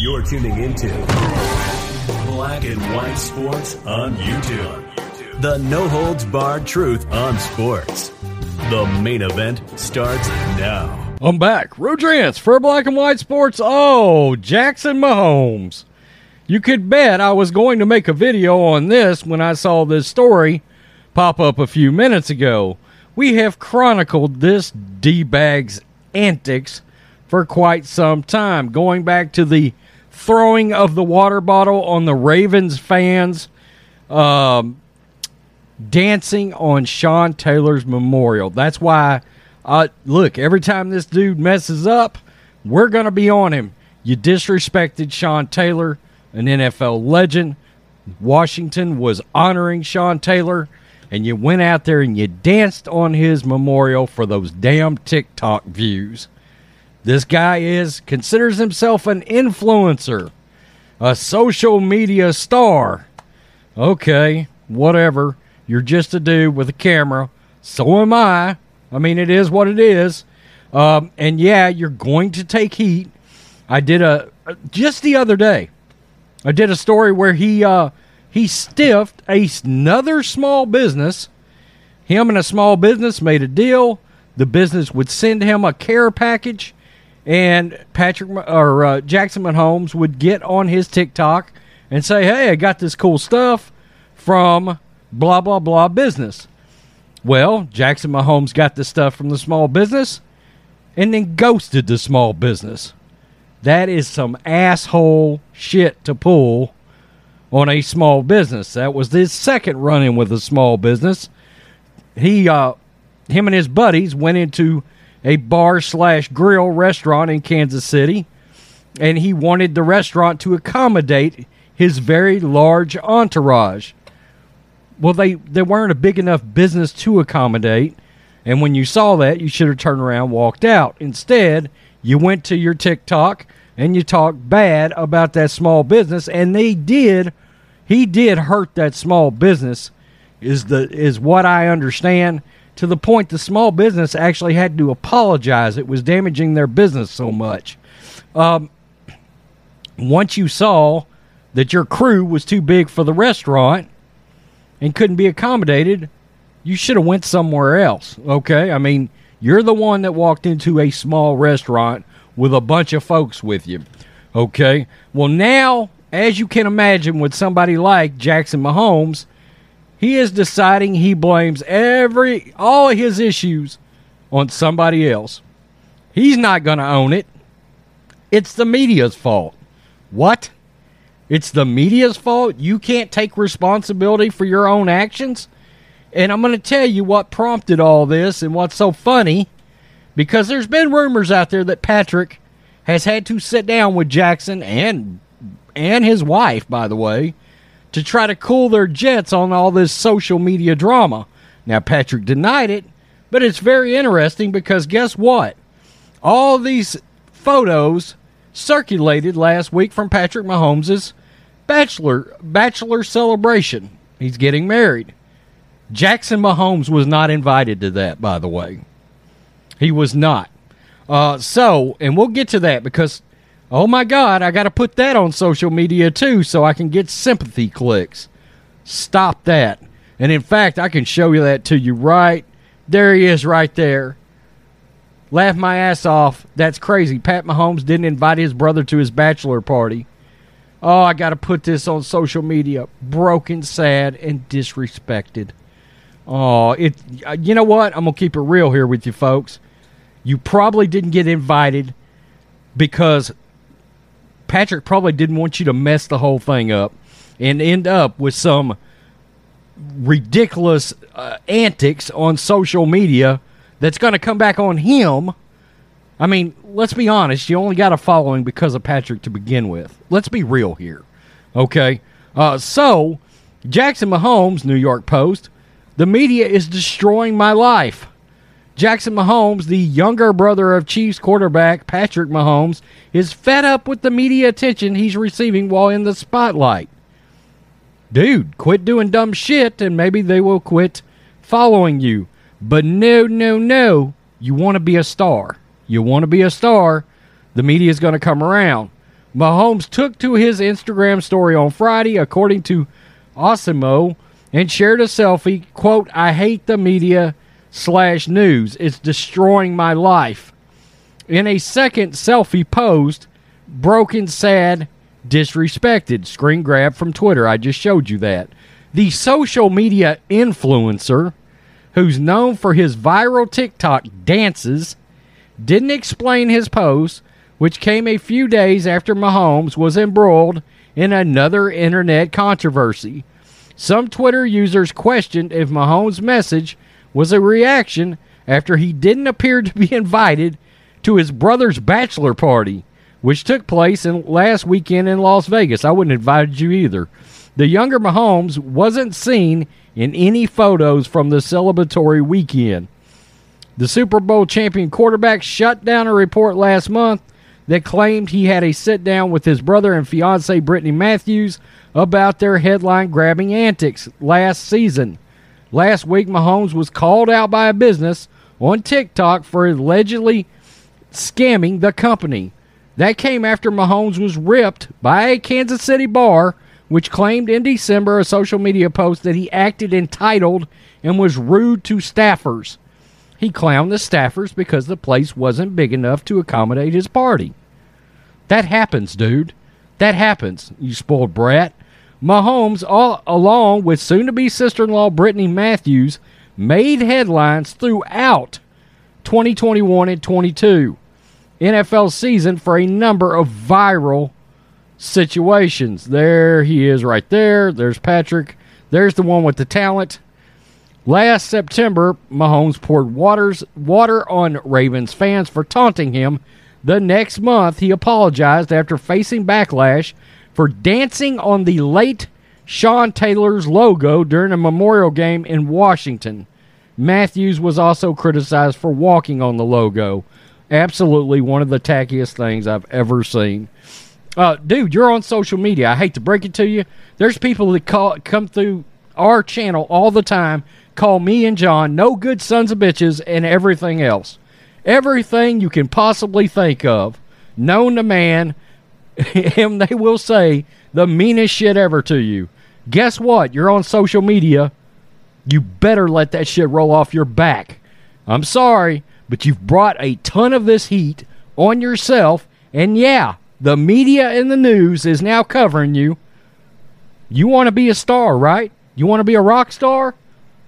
You're tuning into Black and White Sports on YouTube. The no holds barred truth on sports. The main event starts now. I'm back. Rodrance for Black and White Sports. Oh, Jackson Mahomes. You could bet I was going to make a video on this when I saw this story pop up a few minutes ago. We have chronicled this D bag's antics for quite some time, going back to the throwing of the water bottle on the Ravens fans, um, dancing on Sean Taylor's memorial. That's why, uh, look, every time this dude messes up, we're going to be on him. You disrespected Sean Taylor, an NFL legend. Washington was honoring Sean Taylor, and you went out there and you danced on his memorial for those damn TikTok views. This guy is considers himself an influencer, a social media star. Okay, whatever. You're just a dude with a camera. So am I. I mean, it is what it is. Um, and yeah, you're going to take heat. I did a just the other day. I did a story where he uh, he stiffed another small business. Him and a small business made a deal. The business would send him a care package and Patrick or uh, Jackson Mahomes would get on his TikTok and say, "Hey, I got this cool stuff from blah blah blah business." Well, Jackson Mahomes got the stuff from the small business and then ghosted the small business. That is some asshole shit to pull on a small business. That was his second run in with a small business. He uh him and his buddies went into a bar slash grill restaurant in Kansas City, and he wanted the restaurant to accommodate his very large entourage. Well, they, they weren't a big enough business to accommodate, and when you saw that, you should have turned around walked out. Instead, you went to your TikTok and you talked bad about that small business, and they did. He did hurt that small business, is the is what I understand to the point the small business actually had to apologize. It was damaging their business so much. Um, once you saw that your crew was too big for the restaurant and couldn't be accommodated, you should have went somewhere else. Okay, I mean you're the one that walked into a small restaurant with a bunch of folks with you. Okay, well now, as you can imagine, with somebody like Jackson Mahomes he is deciding he blames every all his issues on somebody else. He's not going to own it. It's the media's fault. What? It's the media's fault? You can't take responsibility for your own actions? And I'm going to tell you what prompted all this and what's so funny because there's been rumors out there that Patrick has had to sit down with Jackson and and his wife, by the way, to try to cool their jets on all this social media drama. Now, Patrick denied it, but it's very interesting because guess what? All these photos circulated last week from Patrick Mahomes' bachelor bachelor celebration. He's getting married. Jackson Mahomes was not invited to that, by the way. He was not. Uh, so, and we'll get to that because Oh my God, I got to put that on social media too so I can get sympathy clicks. Stop that. And in fact, I can show you that to you right. There he is right there. Laugh my ass off. That's crazy. Pat Mahomes didn't invite his brother to his bachelor party. Oh, I got to put this on social media. Broken, sad, and disrespected. Oh, it. Uh, you know what? I'm gonna keep it real here with you, folks. You probably didn't get invited because Patrick probably didn't want you to mess the whole thing up and end up with some ridiculous uh, antics on social media that's going to come back on him I mean, let's be honest. You only got a following because of Patrick to begin with. Let's be real here. Okay? Uh, so, Jackson Mahomes, New York Post, the media is destroying my life. Jackson Mahomes, the younger brother of Chiefs quarterback Patrick Mahomes, is fed up with the media attention he's receiving while in the spotlight. Dude, quit doing dumb shit and maybe they will quit following you. But no, no, no. You want to be a star. You want to be a star. The media is going to come around. Mahomes took to his Instagram story on Friday, according to Osimo, and shared a selfie. Quote, I hate the media slash news. It's destroying my life. In a second selfie post, broken, sad, disrespected. Screen grab from Twitter. I just showed you that. The social media influencer, who's known for his viral TikTok dances, didn't explain his post, which came a few days after Mahomes was embroiled in another internet controversy. Some Twitter users questioned if Mahomes' message was a reaction after he didn't appear to be invited to his brother's bachelor party, which took place in last weekend in Las Vegas. I wouldn't invite you either. The younger Mahomes wasn't seen in any photos from the celebratory weekend. The Super Bowl champion quarterback shut down a report last month that claimed he had a sit down with his brother and fiancee Brittany Matthews about their headline grabbing antics last season. Last week, Mahomes was called out by a business on TikTok for allegedly scamming the company. That came after Mahomes was ripped by a Kansas City bar, which claimed in December a social media post that he acted entitled and was rude to staffers. He clowned the staffers because the place wasn't big enough to accommodate his party. That happens, dude. That happens, you spoiled brat. Mahomes, all, along with soon to be sister in law Brittany Matthews, made headlines throughout 2021 and 22 NFL season for a number of viral situations. There he is right there. There's Patrick. There's the one with the talent. Last September, Mahomes poured waters, water on Ravens fans for taunting him. The next month, he apologized after facing backlash for dancing on the late Sean Taylor's logo during a memorial game in Washington. Matthews was also criticized for walking on the logo. Absolutely one of the tackiest things I've ever seen. Uh, dude, you're on social media. I hate to break it to you. There's people that call, come through our channel all the time, call me and John no good sons of bitches and everything else. Everything you can possibly think of, known to man, and they will say the meanest shit ever to you. Guess what? You're on social media. You better let that shit roll off your back. I'm sorry, but you've brought a ton of this heat on yourself. And yeah, the media and the news is now covering you. You want to be a star, right? You want to be a rock star?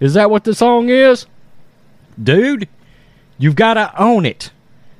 Is that what the song is? Dude, you've got to own it.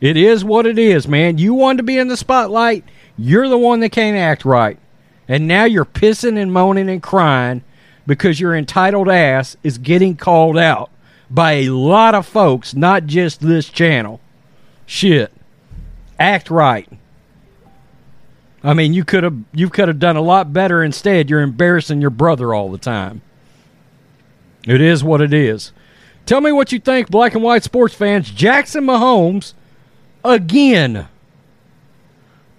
It is what it is, man. You want to be in the spotlight. You're the one that can't act right. And now you're pissing and moaning and crying because your entitled ass is getting called out by a lot of folks, not just this channel. Shit. Act right. I mean, you could have you could have done a lot better instead. You're embarrassing your brother all the time. It is what it is. Tell me what you think, black and white sports fans. Jackson Mahomes again.